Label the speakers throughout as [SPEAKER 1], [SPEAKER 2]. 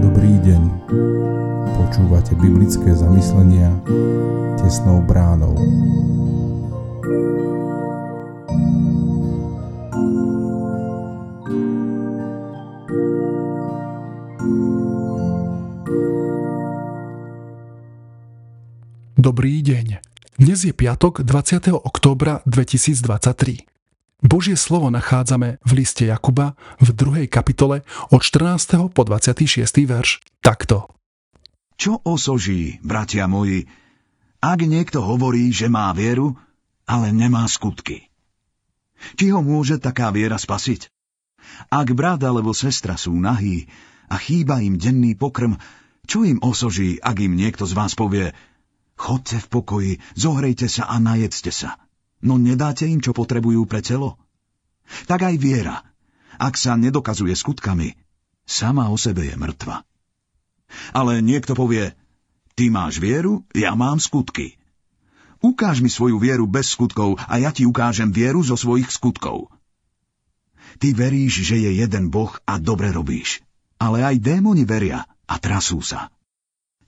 [SPEAKER 1] Dobrý deň. Počúvate biblické zamyslenia tesnou bránou.
[SPEAKER 2] Dobrý deň. Dnes je piatok 20. októbra 2023. Božie slovo nachádzame v liste Jakuba v 2. kapitole od 14. po 26. verš takto.
[SPEAKER 3] Čo osoží, bratia moji, ak niekto hovorí, že má vieru, ale nemá skutky? Či ho môže taká viera spasiť? Ak brat alebo sestra sú nahí a chýba im denný pokrm, čo im osoží, ak im niekto z vás povie, Chodte v pokoji, zohrejte sa a najedzte sa. No nedáte im, čo potrebujú pre telo? Tak aj viera, ak sa nedokazuje skutkami, sama o sebe je mŕtva. Ale niekto povie, ty máš vieru, ja mám skutky. Ukáž mi svoju vieru bez skutkov a ja ti ukážem vieru zo svojich skutkov. Ty veríš, že je jeden Boh a dobre robíš. Ale aj démoni veria a trasú sa.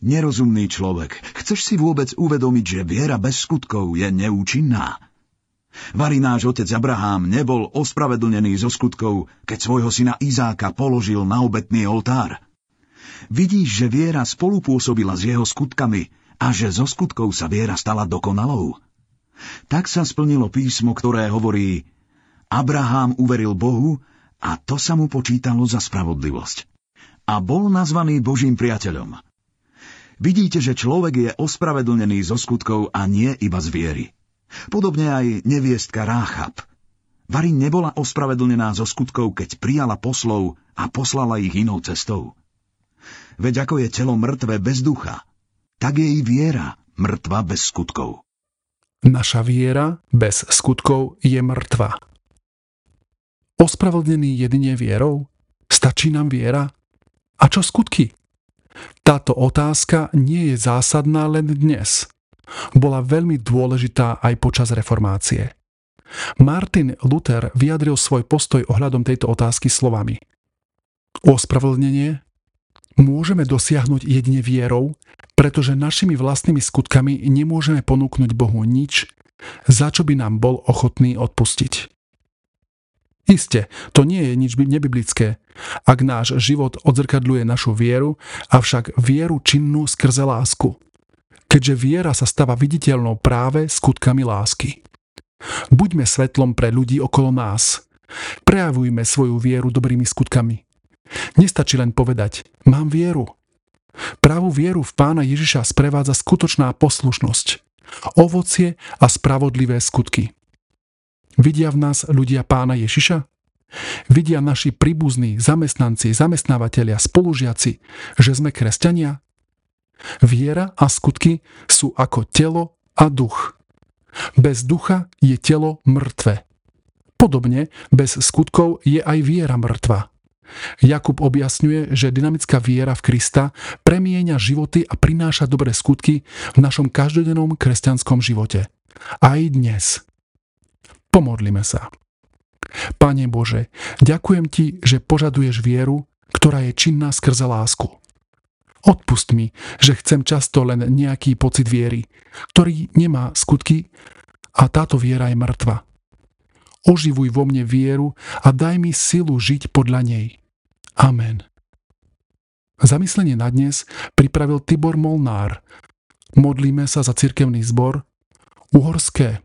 [SPEAKER 3] Nerozumný človek, chceš si vôbec uvedomiť, že viera bez skutkov je neúčinná? Varí náš otec Abraham nebol ospravedlnený zo skutkov, keď svojho syna Izáka položil na obetný oltár. Vidíš, že viera spolupôsobila s jeho skutkami a že zo skutkov sa viera stala dokonalou? Tak sa splnilo písmo, ktoré hovorí Abraham uveril Bohu a to sa mu počítalo za spravodlivosť. A bol nazvaný Božím priateľom. Vidíte, že človek je ospravedlnený zo skutkov a nie iba z viery. Podobne aj neviestka Ráchab. Vary nebola ospravedlnená zo skutkov, keď prijala poslov a poslala ich inou cestou. Veď ako je telo mŕtve bez ducha, tak je i viera mŕtva bez skutkov.
[SPEAKER 2] Naša viera bez skutkov je mŕtva. Ospravedlnený jedine vierou? Stačí nám viera? A čo skutky? Táto otázka nie je zásadná len dnes. Bola veľmi dôležitá aj počas reformácie. Martin Luther vyjadril svoj postoj ohľadom tejto otázky slovami. Ospravedlnenie môžeme dosiahnuť jedine vierou, pretože našimi vlastnými skutkami nemôžeme ponúknuť Bohu nič, za čo by nám bol ochotný odpustiť. Isté, to nie je nič nebiblické, ak náš život odzrkadľuje našu vieru, avšak vieru činnú skrze lásku. Keďže viera sa stáva viditeľnou práve skutkami lásky. Buďme svetlom pre ľudí okolo nás. Prejavujme svoju vieru dobrými skutkami. Nestačí len povedať, mám vieru. Pravú vieru v pána Ježiša sprevádza skutočná poslušnosť, ovocie a spravodlivé skutky. Vidia v nás ľudia pána Ježiša? Vidia naši príbuzní, zamestnanci, zamestnávateľia, spolužiaci, že sme kresťania? Viera a skutky sú ako telo a duch. Bez ducha je telo mŕtve. Podobne bez skutkov je aj viera mŕtva. Jakub objasňuje, že dynamická viera v Krista premieňa životy a prináša dobré skutky v našom každodennom kresťanskom živote. Aj dnes. Pomodlime sa. Pane Bože, ďakujem Ti, že požaduješ vieru, ktorá je činná skrze lásku. Odpust mi, že chcem často len nejaký pocit viery, ktorý nemá skutky a táto viera je mŕtva. Oživuj vo mne vieru a daj mi silu žiť podľa nej. Amen. Zamyslenie na dnes pripravil Tibor Molnár. Modlíme sa za cirkevný zbor Uhorské